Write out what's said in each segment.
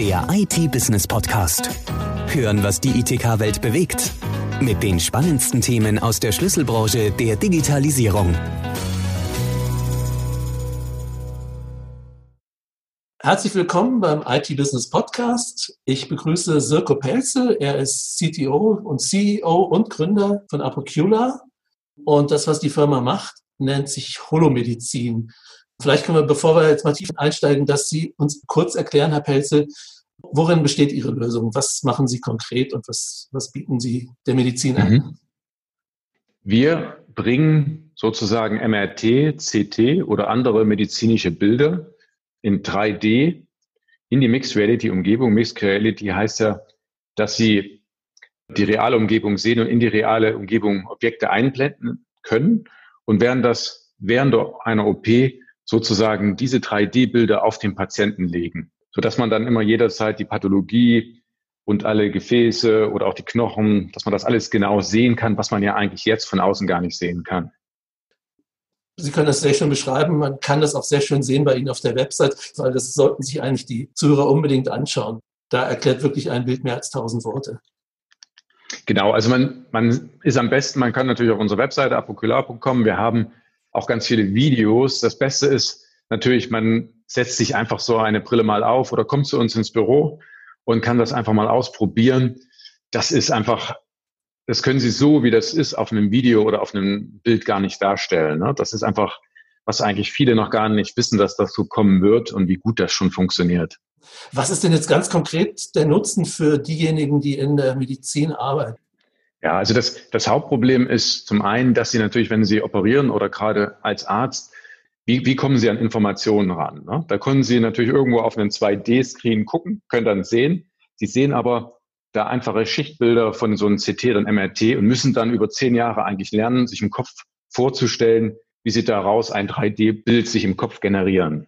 der IT-Business-Podcast. Hören, was die ITK-Welt bewegt. Mit den spannendsten Themen aus der Schlüsselbranche der Digitalisierung. Herzlich willkommen beim IT-Business Podcast. Ich begrüße Sirko Pelzel. Er ist CTO und CEO und Gründer von Apocula. Und das, was die Firma macht, nennt sich Holomedizin. Vielleicht können wir, bevor wir jetzt mal tief einsteigen, dass Sie uns kurz erklären, Herr Pelzel, worin besteht Ihre Lösung? Was machen Sie konkret und was, was bieten Sie der Medizin an? Mhm. Wir bringen sozusagen MRT, CT oder andere medizinische Bilder in 3D in die Mixed Reality Umgebung. Mixed Reality heißt ja, dass Sie die reale Umgebung sehen und in die reale Umgebung Objekte einblenden können. Und während das während einer OP sozusagen diese 3D-Bilder auf den Patienten legen, sodass man dann immer jederzeit die Pathologie und alle Gefäße oder auch die Knochen, dass man das alles genau sehen kann, was man ja eigentlich jetzt von außen gar nicht sehen kann. Sie können das sehr schön beschreiben. Man kann das auch sehr schön sehen bei Ihnen auf der Website, weil das sollten sich eigentlich die Zuhörer unbedingt anschauen. Da erklärt wirklich ein Bild mehr als tausend Worte. Genau, also man, man ist am besten, man kann natürlich auf unsere Webseite apokular.com. Wir haben auch ganz viele Videos. Das Beste ist natürlich, man setzt sich einfach so eine Brille mal auf oder kommt zu uns ins Büro und kann das einfach mal ausprobieren. Das ist einfach, das können Sie so, wie das ist, auf einem Video oder auf einem Bild gar nicht darstellen. Ne? Das ist einfach, was eigentlich viele noch gar nicht wissen, dass das so kommen wird und wie gut das schon funktioniert. Was ist denn jetzt ganz konkret der Nutzen für diejenigen, die in der Medizin arbeiten? Ja, also das, das Hauptproblem ist zum einen, dass Sie natürlich, wenn Sie operieren oder gerade als Arzt, wie, wie kommen Sie an Informationen ran? Ne? Da können Sie natürlich irgendwo auf einen 2D-Screen gucken, können dann sehen. Sie sehen aber da einfache Schichtbilder von so einem CT und MRT und müssen dann über zehn Jahre eigentlich lernen, sich im Kopf vorzustellen, wie Sie daraus ein 3D-Bild sich im Kopf generieren.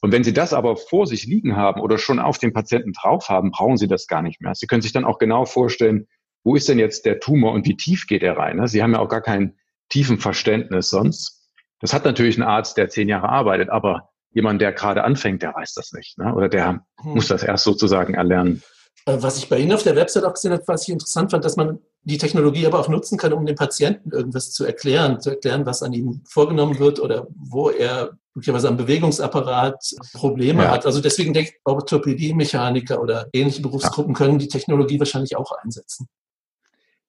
Und wenn Sie das aber vor sich liegen haben oder schon auf den Patienten drauf haben, brauchen Sie das gar nicht mehr. Sie können sich dann auch genau vorstellen, wo ist denn jetzt der Tumor und wie tief geht er rein? Sie haben ja auch gar kein tiefen Verständnis sonst. Das hat natürlich ein Arzt, der zehn Jahre arbeitet, aber jemand, der gerade anfängt, der weiß das nicht. Ne? Oder der hm. muss das erst sozusagen erlernen. Äh, was ich bei Ihnen auf der Website auch gesehen habe, was ich interessant fand, dass man die Technologie aber auch nutzen kann, um dem Patienten irgendwas zu erklären, zu erklären, was an ihm vorgenommen wird oder wo er möglicherweise am Bewegungsapparat Probleme ja. hat. Also deswegen denke ich, Orthopädie-Mechaniker oder ähnliche Berufsgruppen ja. können die Technologie wahrscheinlich auch einsetzen.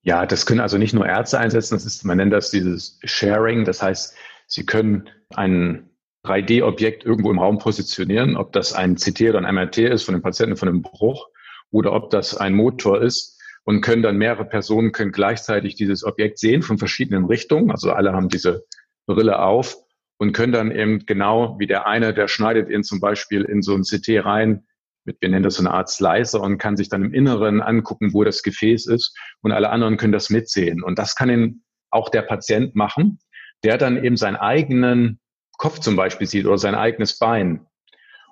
Ja, das können also nicht nur Ärzte einsetzen, das ist, man nennt das dieses Sharing. Das heißt, sie können ein 3D-Objekt irgendwo im Raum positionieren, ob das ein CT oder ein MRT ist von dem Patienten von einem Bruch oder ob das ein Motor ist und können dann mehrere Personen können gleichzeitig dieses Objekt sehen von verschiedenen Richtungen. Also alle haben diese Brille auf und können dann eben genau wie der eine, der schneidet ihn zum Beispiel in so ein CT rein, mit, wir nennen das so eine Art Slicer und kann sich dann im Inneren angucken, wo das Gefäß ist und alle anderen können das mitsehen. Und das kann ihn auch der Patient machen, der dann eben seinen eigenen Kopf zum Beispiel sieht oder sein eigenes Bein.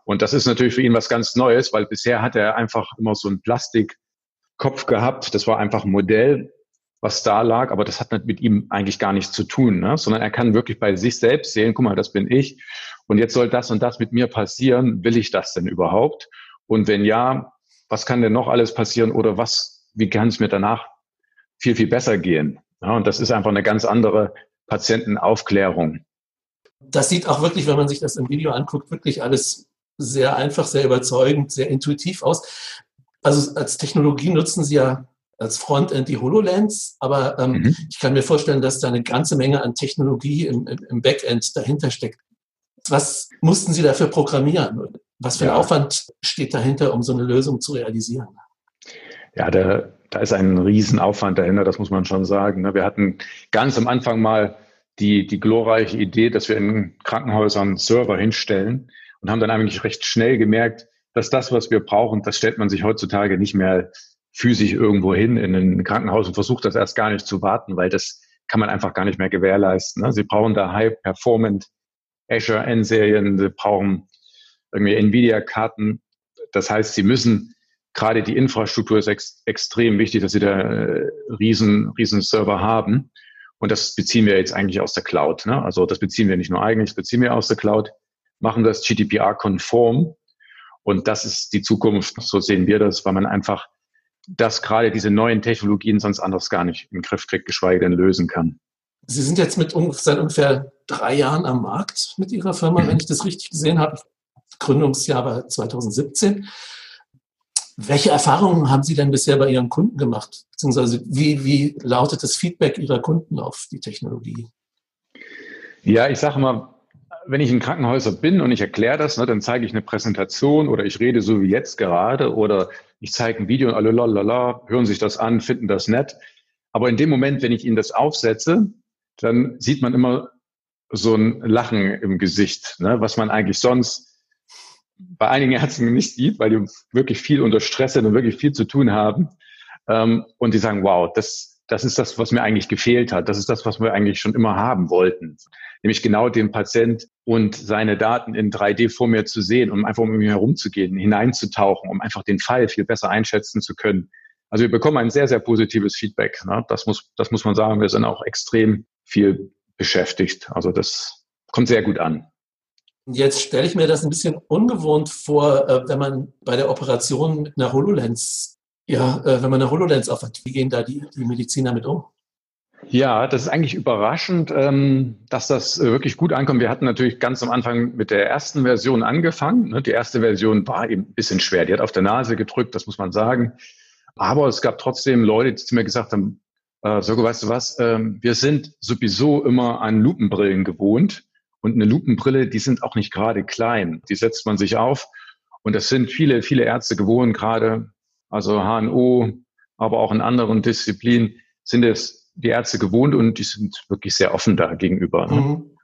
Und das ist natürlich für ihn was ganz Neues, weil bisher hat er einfach immer so einen Plastikkopf gehabt. Das war einfach ein Modell, was da lag, aber das hat mit ihm eigentlich gar nichts zu tun, ne? sondern er kann wirklich bei sich selbst sehen, guck mal, das bin ich und jetzt soll das und das mit mir passieren, will ich das denn überhaupt? Und wenn ja, was kann denn noch alles passieren oder was, wie kann es mir danach viel, viel besser gehen? Ja, und das ist einfach eine ganz andere Patientenaufklärung. Das sieht auch wirklich, wenn man sich das im Video anguckt, wirklich alles sehr einfach, sehr überzeugend, sehr intuitiv aus. Also als Technologie nutzen Sie ja als Frontend die HoloLens, aber ähm, mhm. ich kann mir vorstellen, dass da eine ganze Menge an Technologie im, im Backend dahinter steckt. Was mussten Sie dafür programmieren? Was für ein ja. Aufwand steht dahinter, um so eine Lösung zu realisieren? Ja, da, da ist ein Riesenaufwand dahinter, das muss man schon sagen. Ne? Wir hatten ganz am Anfang mal die, die glorreiche Idee, dass wir in Krankenhäusern Server hinstellen und haben dann eigentlich recht schnell gemerkt, dass das, was wir brauchen, das stellt man sich heutzutage nicht mehr physisch irgendwo hin in ein Krankenhaus und versucht das erst gar nicht zu warten, weil das kann man einfach gar nicht mehr gewährleisten. Ne? Sie brauchen da High-Performant Azure N-Serien, sie brauchen irgendwie Nvidia-Karten. Das heißt, sie müssen gerade die Infrastruktur ist ex extrem wichtig, dass sie da äh, riesen, riesen Server haben. Und das beziehen wir jetzt eigentlich aus der Cloud. Ne? Also das beziehen wir nicht nur eigentlich, das beziehen wir aus der Cloud, machen das GDPR-konform. Und das ist die Zukunft. So sehen wir das, weil man einfach das gerade diese neuen Technologien sonst anders gar nicht in den Griff kriegt, geschweige denn lösen kann. Sie sind jetzt mit seit ungefähr drei Jahren am Markt mit Ihrer Firma, wenn ich das richtig gesehen habe. Gründungsjahr war 2017. Welche Erfahrungen haben Sie denn bisher bei Ihren Kunden gemacht? Beziehungsweise wie, wie lautet das Feedback Ihrer Kunden auf die Technologie? Ja, ich sage mal, wenn ich in Krankenhäusern bin und ich erkläre das, ne, dann zeige ich eine Präsentation oder ich rede so wie jetzt gerade oder ich zeige ein Video und alle lalala, hören sich das an, finden das nett. Aber in dem Moment, wenn ich ihnen das aufsetze, dann sieht man immer so ein Lachen im Gesicht, ne, was man eigentlich sonst bei einigen Ärzten nicht sieht, weil die wirklich viel unter Stress sind und wirklich viel zu tun haben. Ähm, und die sagen, wow, das, das ist das, was mir eigentlich gefehlt hat. Das ist das, was wir eigentlich schon immer haben wollten. Nämlich genau den Patient und seine Daten in 3D vor mir zu sehen, um einfach um ihn herumzugehen, hineinzutauchen, um einfach den Fall viel besser einschätzen zu können. Also wir bekommen ein sehr, sehr positives Feedback. Ne? Das, muss, das muss man sagen. Wir sind auch extrem viel beschäftigt. Also das kommt sehr gut an. Jetzt stelle ich mir das ein bisschen ungewohnt vor, äh, wenn man bei der Operation mit einer HoloLens, ja, äh, wenn man eine HoloLens aufhat. Wie gehen da die, die Mediziner mit um? Ja, das ist eigentlich überraschend, ähm, dass das äh, wirklich gut ankommt. Wir hatten natürlich ganz am Anfang mit der ersten Version angefangen. Ne? Die erste Version war eben ein bisschen schwer. Die hat auf der Nase gedrückt, das muss man sagen. Aber es gab trotzdem Leute, die zu mir gesagt haben, Soko, weißt du was, ähm, wir sind sowieso immer an Lupenbrillen gewohnt. Und eine Lupenbrille, die sind auch nicht gerade klein. Die setzt man sich auf. Und das sind viele, viele Ärzte gewohnt, gerade, also HNO, aber auch in anderen Disziplinen sind es die Ärzte gewohnt und die sind wirklich sehr offen da gegenüber. Ne? Mhm.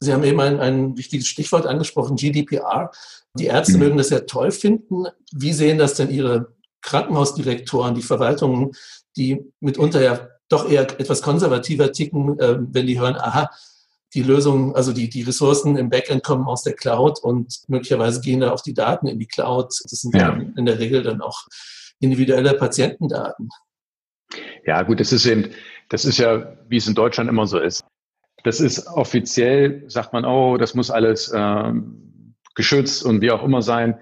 Sie haben eben ein, ein wichtiges Stichwort angesprochen, GDPR. Die Ärzte mhm. mögen das ja toll finden. Wie sehen das denn Ihre Krankenhausdirektoren, die Verwaltungen, die mitunter ja doch eher etwas konservativer ticken, äh, wenn die hören, aha, die Lösungen, also die, die Ressourcen im Backend kommen aus der Cloud und möglicherweise gehen da auch die Daten in die Cloud. Das sind ja. in der Regel dann auch individuelle Patientendaten. Ja, gut, das ist eben, das ist ja, wie es in Deutschland immer so ist. Das ist offiziell, sagt man, oh, das muss alles ähm, geschützt und wie auch immer sein.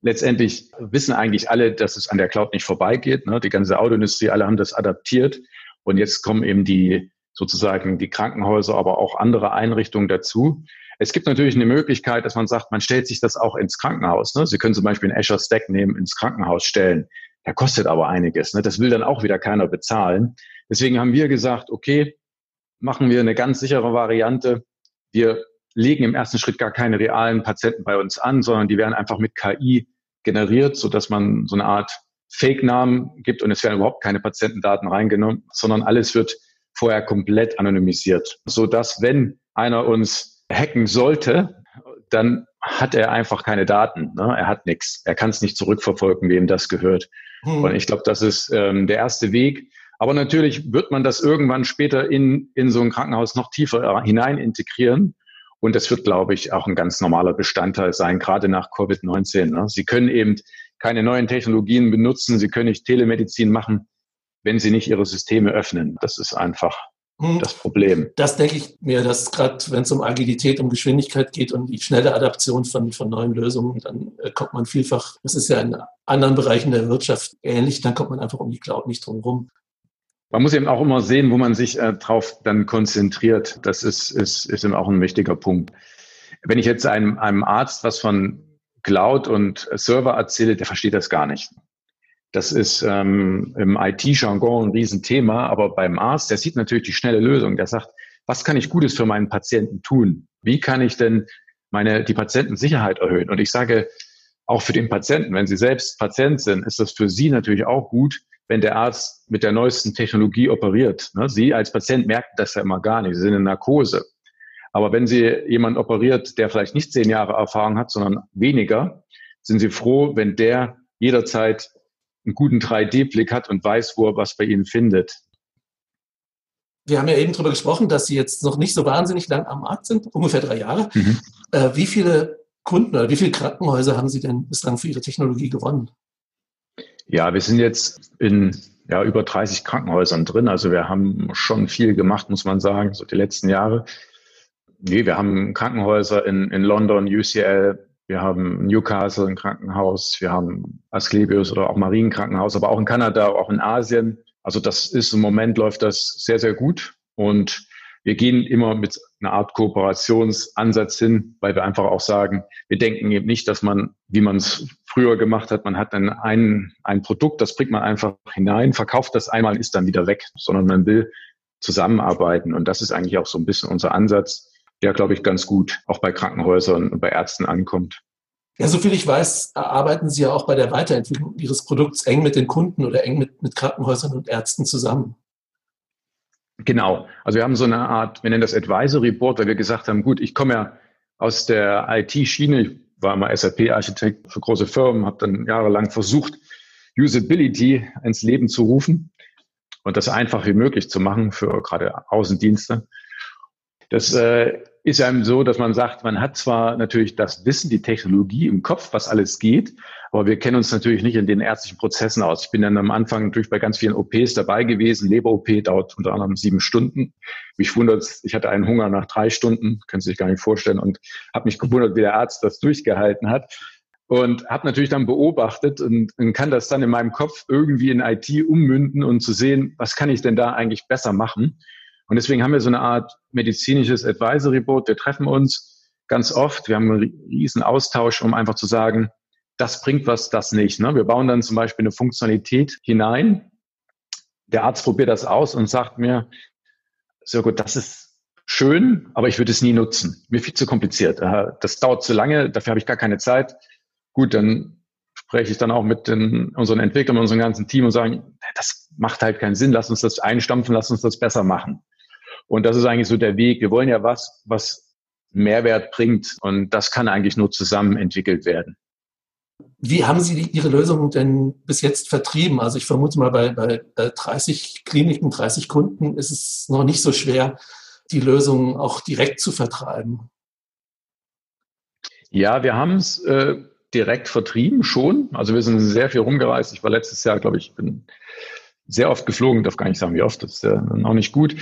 Letztendlich wissen eigentlich alle, dass es an der Cloud nicht vorbeigeht. Ne? Die ganze Autoindustrie, alle haben das adaptiert. Und jetzt kommen eben die sozusagen die Krankenhäuser, aber auch andere Einrichtungen dazu. Es gibt natürlich eine Möglichkeit, dass man sagt, man stellt sich das auch ins Krankenhaus. Ne? Sie können zum Beispiel einen Azure Stack nehmen, ins Krankenhaus stellen. Der kostet aber einiges. Ne? Das will dann auch wieder keiner bezahlen. Deswegen haben wir gesagt, okay, machen wir eine ganz sichere Variante. Wir legen im ersten Schritt gar keine realen Patienten bei uns an, sondern die werden einfach mit KI generiert, so dass man so eine Art Fake-Namen gibt und es werden überhaupt keine Patientendaten reingenommen, sondern alles wird vorher komplett anonymisiert, so dass wenn einer uns hacken sollte, dann hat er einfach keine Daten. Ne? Er hat nichts. Er kann es nicht zurückverfolgen, wem das gehört. Hm. Und ich glaube, das ist ähm, der erste Weg. Aber natürlich wird man das irgendwann später in, in so ein Krankenhaus noch tiefer hinein integrieren. Und das wird, glaube ich, auch ein ganz normaler Bestandteil sein, gerade nach Covid-19. Ne? Sie können eben keine neuen Technologien benutzen. Sie können nicht Telemedizin machen, wenn Sie nicht Ihre Systeme öffnen. Das ist einfach hm. das Problem. Das denke ich mir, dass gerade wenn es um Agilität, um Geschwindigkeit geht und die schnelle Adaption von, von neuen Lösungen, dann äh, kommt man vielfach, das ist ja in anderen Bereichen der Wirtschaft ähnlich, dann kommt man einfach um die Cloud nicht drum rum. Man muss eben auch immer sehen, wo man sich äh, drauf dann konzentriert. Das ist, ist, ist eben auch ein wichtiger Punkt. Wenn ich jetzt einem, einem Arzt was von Cloud und Server erzähle, der versteht das gar nicht. Das ist ähm, im IT-Jargon ein Riesenthema, aber beim Arzt, der sieht natürlich die schnelle Lösung. Der sagt, was kann ich Gutes für meinen Patienten tun? Wie kann ich denn meine, die Patientensicherheit erhöhen? Und ich sage, auch für den Patienten, wenn Sie selbst Patient sind, ist das für Sie natürlich auch gut, wenn der Arzt mit der neuesten Technologie operiert. Ne? Sie als Patient merken das ja immer gar nicht. Sie sind in Narkose. Aber wenn Sie jemanden operiert, der vielleicht nicht zehn Jahre Erfahrung hat, sondern weniger, sind Sie froh, wenn der jederzeit einen guten 3D-Blick hat und weiß, wo er was bei Ihnen findet. Wir haben ja eben darüber gesprochen, dass Sie jetzt noch nicht so wahnsinnig lang am Markt sind, ungefähr drei Jahre. Mhm. Äh, wie viele Kunden oder wie viele Krankenhäuser haben Sie denn bislang für Ihre Technologie gewonnen? Ja, wir sind jetzt in ja, über 30 Krankenhäusern drin. Also wir haben schon viel gemacht, muss man sagen, so die letzten Jahre. Nee, wir haben Krankenhäuser in, in London, UCL, Wir haben Newcastle ein Krankenhaus, wir haben Asklepios oder auch Marienkrankenhaus, aber auch in Kanada, auch in Asien. Also das ist im Moment läuft das sehr, sehr gut. Und wir gehen immer mit einer Art Kooperationsansatz hin, weil wir einfach auch sagen, wir denken eben nicht, dass man, wie man es früher gemacht hat, man hat dann ein, ein Produkt, das bringt man einfach hinein, verkauft das einmal, ist dann wieder weg, sondern man will zusammenarbeiten. Und das ist eigentlich auch so ein bisschen unser Ansatz, der, glaube ich, ganz gut auch bei Krankenhäusern und bei Ärzten ankommt. Ja, soviel ich weiß, arbeiten Sie ja auch bei der Weiterentwicklung Ihres Produkts eng mit den Kunden oder eng mit, mit Krankenhäusern und Ärzten zusammen. Genau. Also wir haben so eine Art, wir nennen das Advisory Board, weil wir gesagt haben, gut, ich komme ja aus der IT-Schiene, ich war immer SAP-Architekt für große Firmen, habe dann jahrelang versucht, Usability ins Leben zu rufen und das einfach wie möglich zu machen für gerade Außendienste. Das äh, ist einem so, dass man sagt, man hat zwar natürlich das Wissen, die Technologie im Kopf, was alles geht, aber wir kennen uns natürlich nicht in den ärztlichen Prozessen aus. Ich bin dann am Anfang natürlich bei ganz vielen OPs dabei gewesen. Leber-OP dauert unter anderem sieben Stunden. Mich wundert, ich hatte einen Hunger nach drei Stunden, können Sie sich gar nicht vorstellen, und habe mich gewundert, wie der Arzt das durchgehalten hat. Und habe natürlich dann beobachtet und, und kann das dann in meinem Kopf irgendwie in IT ummünden und zu sehen, was kann ich denn da eigentlich besser machen. Und deswegen haben wir so eine Art medizinisches Advisory Board. Wir treffen uns ganz oft. Wir haben einen riesen Austausch, um einfach zu sagen, das bringt was, das nicht. Ne? Wir bauen dann zum Beispiel eine Funktionalität hinein. Der Arzt probiert das aus und sagt mir, sehr gut, das ist schön, aber ich würde es nie nutzen. Mir viel zu kompliziert. Das dauert zu lange, dafür habe ich gar keine Zeit. Gut, dann spreche ich dann auch mit den, unseren Entwicklern, unserem ganzen Team und sagen, das macht halt keinen Sinn, lass uns das einstampfen, lass uns das besser machen. Und das ist eigentlich so der Weg. Wir wollen ja was, was Mehrwert bringt. Und das kann eigentlich nur zusammen entwickelt werden. Wie haben Sie Ihre Lösung denn bis jetzt vertrieben? Also ich vermute mal, bei, bei 30 Kliniken, 30 Kunden ist es noch nicht so schwer, die Lösung auch direkt zu vertreiben. Ja, wir haben es äh, direkt vertrieben schon. Also wir sind sehr viel rumgereist. Ich war letztes Jahr, glaube ich, bin sehr oft geflogen, darf gar nicht sagen, wie oft, das ist ja auch nicht gut.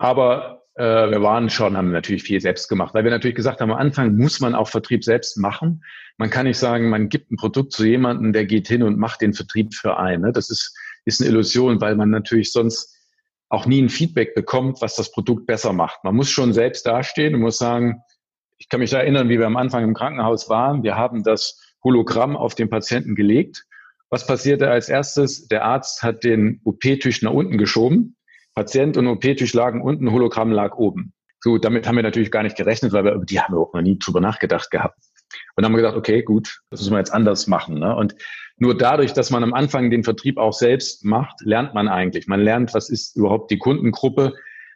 Aber äh, wir waren schon, haben natürlich viel selbst gemacht, weil wir natürlich gesagt haben, am Anfang muss man auch Vertrieb selbst machen. Man kann nicht sagen, man gibt ein Produkt zu jemandem, der geht hin und macht den Vertrieb für einen. Ne? Das ist, ist eine Illusion, weil man natürlich sonst auch nie ein Feedback bekommt, was das Produkt besser macht. Man muss schon selbst dastehen und muss sagen, ich kann mich da erinnern, wie wir am Anfang im Krankenhaus waren. Wir haben das Hologramm auf den Patienten gelegt. Was passierte als erstes? Der Arzt hat den OP-Tisch nach unten geschoben Patient und OP-Tisch lagen unten, Hologramm lag oben. So, damit haben wir natürlich gar nicht gerechnet, weil wir, die haben wir auch noch nie drüber nachgedacht gehabt. Und haben wir gedacht, okay, gut, das müssen wir jetzt anders machen. Ne? Und nur dadurch, dass man am Anfang den Vertrieb auch selbst macht, lernt man eigentlich. Man lernt, was ist überhaupt die Kundengruppe.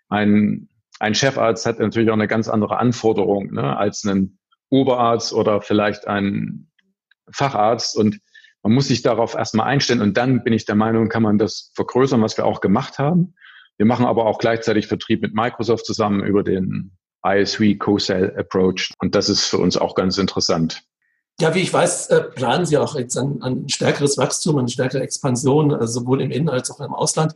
Ein, ein Chefarzt hat natürlich auch eine ganz andere Anforderung ne, als ein Oberarzt oder vielleicht ein Facharzt. Und man muss sich darauf erstmal einstellen. Und dann bin ich der Meinung, kann man das vergrößern, was wir auch gemacht haben. Wir machen aber auch gleichzeitig Vertrieb mit Microsoft zusammen über den ISV Co-Sell Approach. Und das ist für uns auch ganz interessant. Ja, wie ich weiß, äh, planen Sie auch jetzt ein, ein stärkeres Wachstum, eine stärkere Expansion, also sowohl im Innen als auch im Ausland.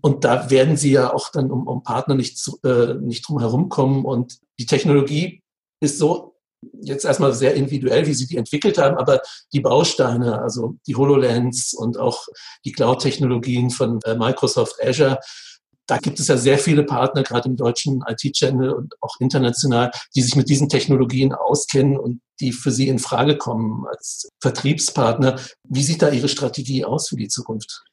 Und da werden Sie ja auch dann um, um Partner nicht, äh, nicht drum herum kommen. Und die Technologie ist so jetzt erstmal sehr individuell, wie Sie die entwickelt haben, aber die Bausteine, also die HoloLens und auch die Cloud-Technologien von äh, Microsoft Azure, da gibt es ja sehr viele Partner, gerade im deutschen IT-Channel und auch international, die sich mit diesen Technologien auskennen und die für Sie in Frage kommen als Vertriebspartner. Wie sieht da Ihre Strategie aus für die Zukunft?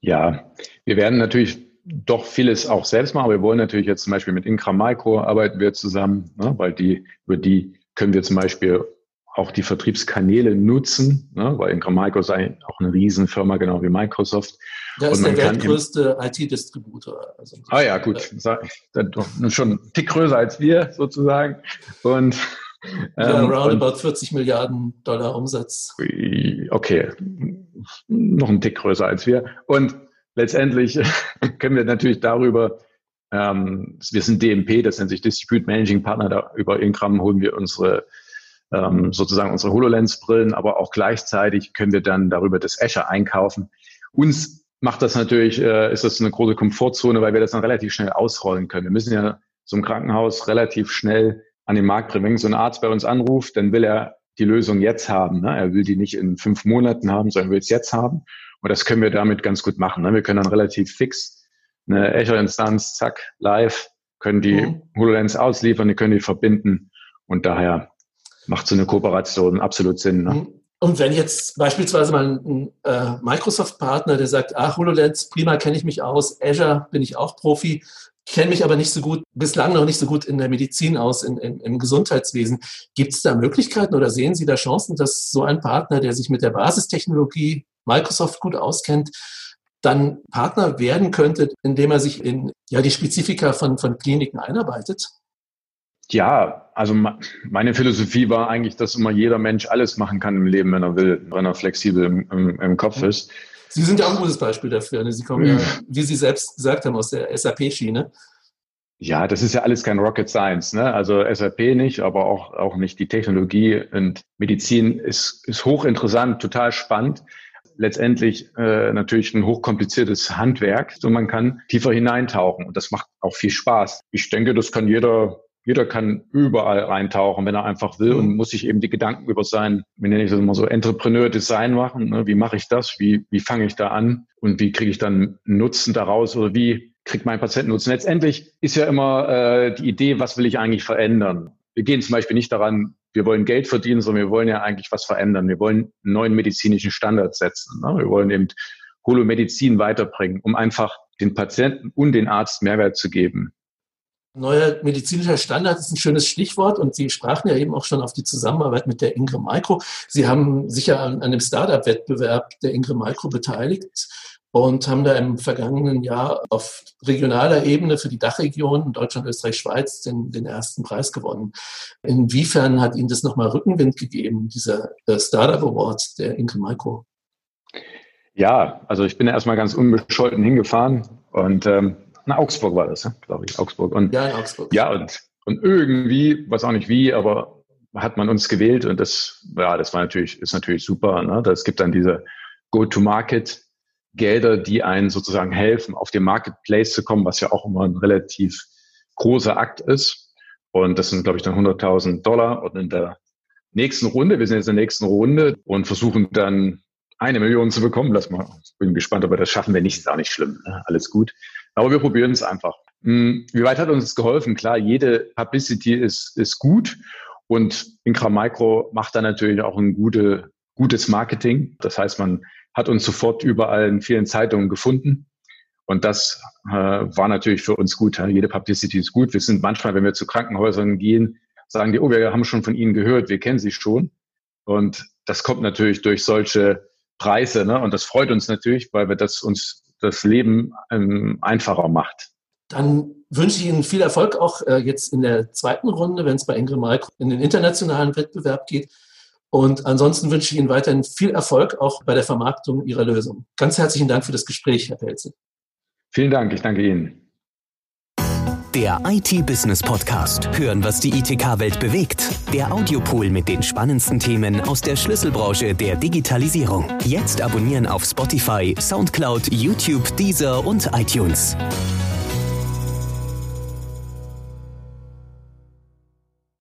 Ja, wir werden natürlich doch vieles auch selbst machen. Wir wollen natürlich jetzt zum Beispiel mit Incra Micro arbeiten wir zusammen, ne, weil die, über die können wir zum Beispiel auch die Vertriebskanäle nutzen, ne, weil Ingram Micro sei auch eine Riesenfirma, genau wie Microsoft. Da ist der weltgrößte IT-Distributor. Also ah ja, gut. Äh, schon ein Tick größer als wir sozusagen. Und ja, ähm, roundabout 40 Milliarden Dollar Umsatz. Okay, noch ein Tick größer als wir. Und letztendlich können wir natürlich darüber, ähm, wir sind DMP, das nennt sich Distribute Managing Partner, da über Ingram holen wir unsere ähm, sozusagen unsere HoloLens-Brillen, aber auch gleichzeitig können wir dann darüber das Azure einkaufen. Uns macht das natürlich, äh, ist das eine große Komfortzone, weil wir das dann relativ schnell ausrollen können. Wir müssen ja so ein Krankenhaus relativ schnell an den Markt bringen. Wenn so ein Arzt bei uns anruft, dann will er die Lösung jetzt haben. Ne? Er will die nicht in fünf Monaten haben, sondern will es jetzt haben. Und das können wir damit ganz gut machen. Ne? Wir können dann relativ fix eine Azure-Instanz, zack, live, können die mhm. HoloLens ausliefern, die können die verbinden. Und daher macht so eine Kooperation absolut Sinn. Ne? Und wenn jetzt beispielsweise mal ein äh, Microsoft-Partner, der sagt, ach, HoloLens, prima, kenne ich mich aus, Azure bin ich auch Profi, kenne mich aber nicht so gut, bislang noch nicht so gut in der Medizin aus, in, in, im Gesundheitswesen. Gibt es da Möglichkeiten oder sehen Sie da Chancen, dass so ein Partner, der sich mit der Basistechnologie Microsoft gut auskennt, dann Partner werden könnte, indem er sich in ja, die Spezifika von, von Kliniken einarbeitet? Ja, also meine Philosophie war eigentlich, dass immer jeder Mensch alles machen kann im Leben, wenn er will, wenn er flexibel im, im, im Kopf ist. Sie sind ja auch ein gutes Beispiel dafür. Ne? Sie kommen ja, wie Sie selbst gesagt haben, aus der SAP-Schiene. Ja, das ist ja alles kein Rocket Science. Ne? Also SAP nicht, aber auch, auch nicht die Technologie und Medizin ist, ist hochinteressant, total spannend. Letztendlich äh, natürlich ein hochkompliziertes Handwerk. So man kann tiefer hineintauchen und das macht auch viel Spaß. Ich denke, das kann jeder jeder kann überall reintauchen, wenn er einfach will und mhm. muss sich eben die Gedanken über sein, wie nenne ich das immer so, Entrepreneur-Design machen. Ne? Wie mache ich das? Wie, wie fange ich da an? Und wie kriege ich dann Nutzen daraus? Oder wie kriegt mein Patient Nutzen? Letztendlich ist ja immer äh, die Idee, was will ich eigentlich verändern? Wir gehen zum Beispiel nicht daran, wir wollen Geld verdienen, sondern wir wollen ja eigentlich was verändern. Wir wollen einen neuen medizinischen Standard setzen. Ne? Wir wollen eben Holomedizin weiterbringen, um einfach den Patienten und den Arzt Mehrwert zu geben. Neuer medizinischer Standard ist ein schönes Stichwort und Sie sprachen ja eben auch schon auf die Zusammenarbeit mit der Ingram Micro. Sie haben sich ja an, einem Startup-Wettbewerb der Ingram Micro beteiligt und haben da im vergangenen Jahr auf regionaler Ebene für die Dachregion Deutschland, Österreich, Schweiz den, den ersten Preis gewonnen. Inwiefern hat Ihnen das nochmal Rückenwind gegeben, dieser äh, Startup Award der Ingram Micro? Ja, also ich bin erstmal ganz unbescholten hingefahren und ähm, in Augsburg war das, glaube ich, Augsburg. Und, ja, in Augsburg. Ja, und, und irgendwie, weiß auch nicht wie, aber hat man uns gewählt und das, ja, das war natürlich, ist natürlich super. Ne? Das gibt dann diese Go-to-Market Gelder, die einen sozusagen helfen, auf den Marketplace zu kommen, was ja auch immer ein relativ großer Akt ist. Und das sind, glaube ich, dann 100.000 Dollar. Und in der nächsten Runde, wir sind jetzt in der nächsten Runde und versuchen dann eine Million zu bekommen. Lass mal, bin gespannt, aber das schaffen wir nicht, ist auch nicht schlimm. Ne? Alles gut. Aber wir probieren es einfach. Hm, wie weit hat uns das geholfen? Klar, jede Publicity ist, ist gut und Intra Micro macht da natürlich auch ein gute, gutes Marketing. Das heißt, man hat uns sofort überall in vielen Zeitungen gefunden. Und das äh, war natürlich für uns gut. Jede Publicity ist gut. Wir sind manchmal, wenn wir zu Krankenhäusern gehen, sagen die, oh, wir haben schon von Ihnen gehört, wir kennen Sie schon. Und das kommt natürlich durch solche Preise. Ne? Und das freut uns natürlich, weil wir das uns das Leben ähm, einfacher macht. Dann wünsche ich Ihnen viel Erfolg auch äh, jetzt in der zweiten Runde, wenn es bei Ingrid Micro in den internationalen Wettbewerb geht. Und ansonsten wünsche ich Ihnen weiterhin viel Erfolg auch bei der Vermarktung Ihrer Lösung. Ganz herzlichen Dank für das Gespräch, Herr Pelze. Vielen Dank, ich danke Ihnen. Der IT-Business Podcast. Hören, was die ITK-Welt bewegt. Der Audiopool mit den spannendsten Themen aus der Schlüsselbranche der Digitalisierung. Jetzt abonnieren auf Spotify, Soundcloud, YouTube, Deezer und iTunes.